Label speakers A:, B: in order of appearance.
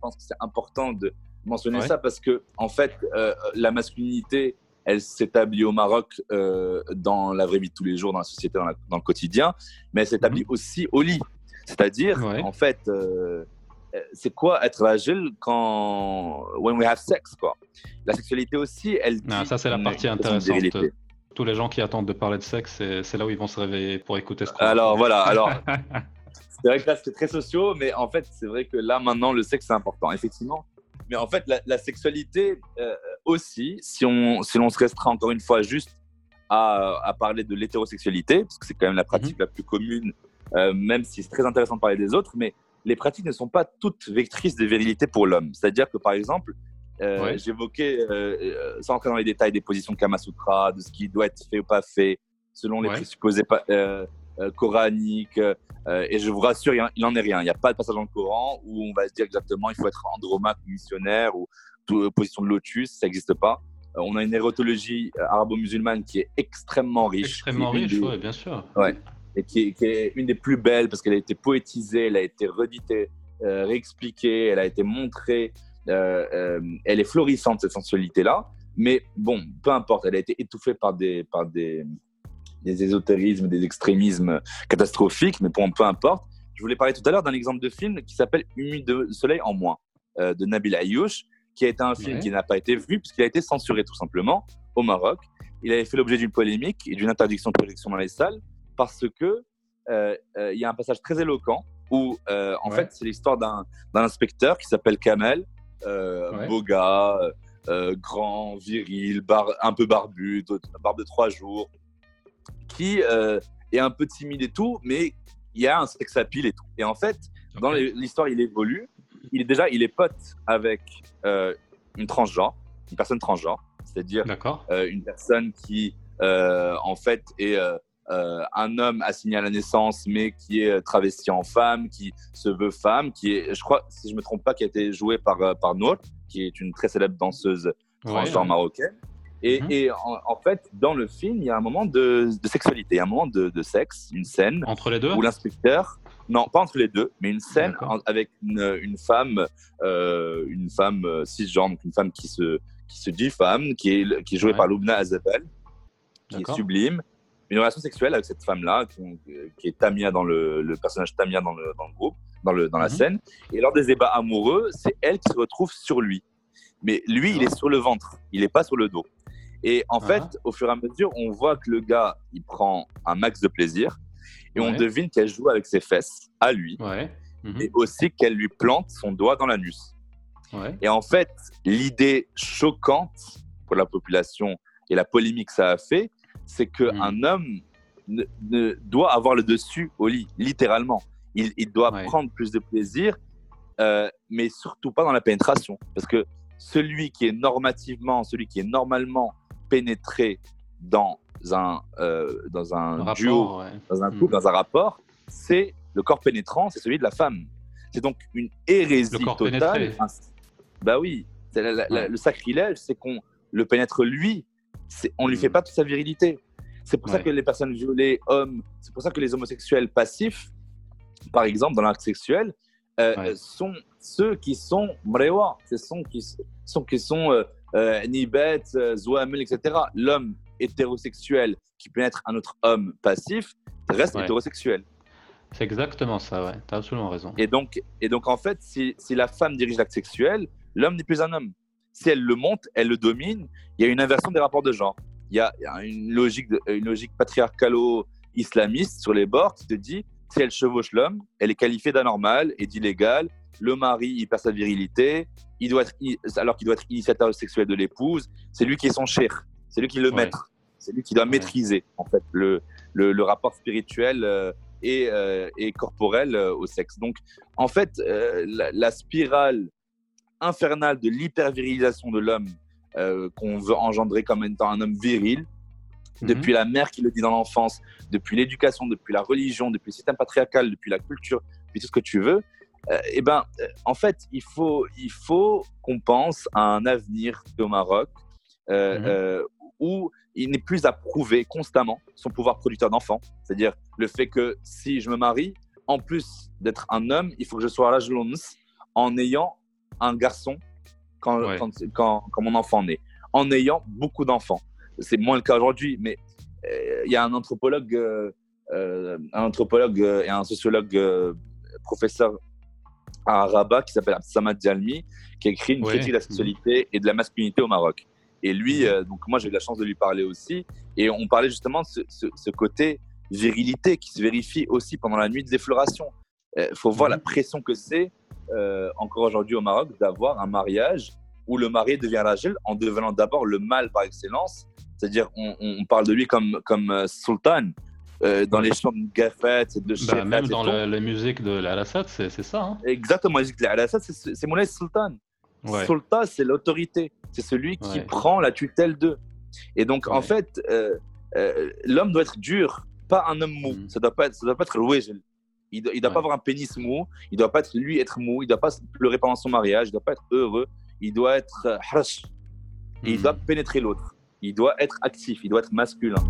A: pense que c'est important de mentionner ça parce que, en fait, euh, la masculinité, elle s'établit au Maroc euh, dans la vraie vie de tous les jours, dans la société, dans, le quotidien, mais elle s'établit mhm. aussi au lit. C'est-à-dire, en fait, euh, c'est quoi être agile quand when we have sex quoi? La sexualité aussi, elle.
B: Ah, ça c'est la partie intéressante. Tous les gens qui attendent de parler de sexe, c'est là où ils vont se réveiller pour écouter ce
A: Alors voilà, alors c'est vrai que là c'est très sociaux, mais en fait c'est vrai que là maintenant le sexe c'est important, effectivement. Mais en fait la, sexualité euh, aussi, si on si l'on se restreint encore une fois juste à, à parler de l'hétérosexualité, parce que c'est quand même la pratique mhm. la plus commune, euh, même si c'est très intéressant de parler des autres, mais les pratiques ne sont pas toutes vectrices de virilité pour l'homme. C'est-à-dire que par exemple, euh, j'évoquais, sans entrer dans les détails, des positions Kama Sutra, de ce qui doit être fait ou pas fait, selon les présupposés coraniques. et je vous rassure, il n'en est rien. Il n'y a pas de passage dans le Coran où on va se dire exactement il faut être andromate missionnaire ou position de lotus, ça n'existe pas. on a une érotologie arabo-musulmane qui est extrêmement riche.
B: Extrêmement riche, oui, bien sûr.
A: Ouais et qui est, une des plus belles parce qu'elle a été poétisée, elle a été reditée, euh, réexpliquée, elle a été montrée. Euh, euh, elle est florissante, cette sensualité-là. Mais bon, peu importe, elle a été étouffée par des, par des, des ésotérismes, des extrémismes catastrophiques, mais bon, peu importe. Je voulais parler tout à l'heure d'un exemple de film qui s'appelle Une de soleil en moins, de Nabil Ayouch, qui a été un film qui n'a pas été vu puisqu'il a été censuré tout simplement au Maroc. Il avait fait l'objet d'une polémique et d'une interdiction de projection dans les salles parce que euh, euh, il y a un passage très éloquent où, euh, en fait, c'est l'histoire d'un inspecteur qui s'appelle Kamel, beau gars, grand, viril, un peu barbu, barbe de trois jours, qui est un peu timide et tout, mais il y a un sex appeal et tout. Et en fait, dans l'histoire, il évolue. Il est déjà, il est pote avec une transgenre, une personne transgenre, c'est-à-dire une personne qui, en fait, est euh, un homme assigné à la naissance, mais qui est travesti en femme, qui se veut femme, qui est, je crois, si je me trompe pas, qui a été joué par, euh, par Nour, qui est une très célèbre danseuse transgenre marocaine. Et, mhm. et en, fait, dans le film, il y a un moment de, de sexualité, un moment de, de, sexe, une scène.
B: Entre les deux
A: Où l'inspecteur. Non, pas entre les deux, mais une scène avec une, une femme, euh, une femme cisgenre, donc une femme qui se, qui se dit femme, qui est, qui est jouée par Lubna Azabel, qui est sublime une relation sexuelle avec cette femme-là, qui, est Tamia dans le, le personnage Tamia dans le, dans le, groupe, dans, le, dans la mhm. scène. Et lors des débats amoureux, c'est elle qui se retrouve sur lui. Mais lui, il est sur le ventre, il n'est pas sur le dos. Et en fait, au fur et à mesure, on voit que le gars, il prend un max de plaisir et on devine qu'elle joue avec ses fesses à lui, ouais. Mhm. et aussi qu'elle lui plante son doigt dans l'anus. Et en fait, l'idée choquante pour la population et la polémique que ça a fait, c'est qu'un mm. homme ne, doit avoir le dessus au lit, littéralement. Il, doit prendre plus de plaisir, euh, mais surtout pas dans la pénétration. Parce que celui qui est normativement, celui qui est normalement pénétré dans un, euh, dans un, duo, dans un couple, mm. dans un rapport, c'est le corps pénétrant, c'est celui de la femme. C'est donc une hérésie le corps totale. Bah oui, le sacrilège, c'est qu'on le pénètre lui on lui fait mm. pas toute sa virilité. C'est pour ça que les personnes violées, hommes, c'est pour ça que les homosexuels passifs, par exemple, dans l'acte sexuel, euh, sont ceux qui sont mrewa, sont qui sont, qui sont euh, nibet, zouamel, etc. L'homme hétérosexuel qui pénètre un autre homme passif reste hétérosexuel.
B: C'est exactement ça, ouais. Tu as absolument raison.
A: Et donc, et donc en fait, si, si la femme dirige l'acte sexuel, l'homme n'est plus un homme si elle le monte, elle le domine, il y a une inversion des rapports de genre. Il y a, une logique, une logique patriarcalo-islamiste sur les bords qui te dit si elle chevauche l'homme, elle est qualifiée d'anormale et d'illégale. Le mari, il perd sa virilité, il doit être, alors qu'il doit être initiateur sexuel de l'épouse. C'est lui qui est son cher, c'est lui qui le maître, c'est lui qui doit maîtriser en fait le, le, rapport spirituel euh, et, euh, et, corporel euh, au sexe. Donc en fait, la, spirale infernale de l'hypervirilisation de l'homme qu'on veut engendrer comme étant un homme viril, mhm. depuis la mère qui le dit dans l'enfance, depuis l'éducation, depuis la religion, depuis le système patriarcal, depuis la culture, depuis tout ce que tu veux, eh ben, euh, en fait, il faut, il faut qu'on pense à un avenir au Maroc mhm. où il n'est plus à prouver constamment son pouvoir producteur d'enfants. C'est-à-dire le fait que si je me marie, en plus d'être un homme, il faut que je sois à l'âge en ayant un garçon quand, quand, quand, mon enfant naît, en ayant beaucoup d'enfants. C'est moins le cas aujourd'hui, mais euh, il y a un anthropologue, euh, euh, un anthropologue et un sociologue professeur à Rabat qui s'appelle Samad Jalmi, qui a écrit une critique de la sexualité et de la masculinité au Maroc. Et lui, donc moi j'ai eu la chance de lui parler aussi, et on parlait justement de ce, ce, côté virilité qui se vérifie aussi pendant la nuit de défloration. Il faut voir la pression que c'est encore aujourd'hui au Maroc d'avoir un mariage où le mari devient l'agile en devenant d'abord le mâle par excellence c'est-à-dire, on, parle de lui comme, comme euh, sultan. Euh, dans les chants de Gafat, de
B: bah, Même dans la, musique de l'Al-Assad, c'est ça. Hein.
A: Exactement, la musique de l'Al-Assad, c'est Moulay Sultan. Sultan, c'est l'autorité. C'est celui qui prend la tutelle d'eux. Et donc, en fait, euh, l'homme doit être dur, pas un homme mou. Mm. Ça ne doit, pas être, ça doit pas être le Il ne doit, pas avoir un pénis mou. Il ne doit pas être, lui être mou. Il ne doit pas pleurer pendant son mariage. Il ne doit pas être heureux. Il doit être hrash. Il mm. doit pénétrer l'autre il doit être actif, il doit être masculin.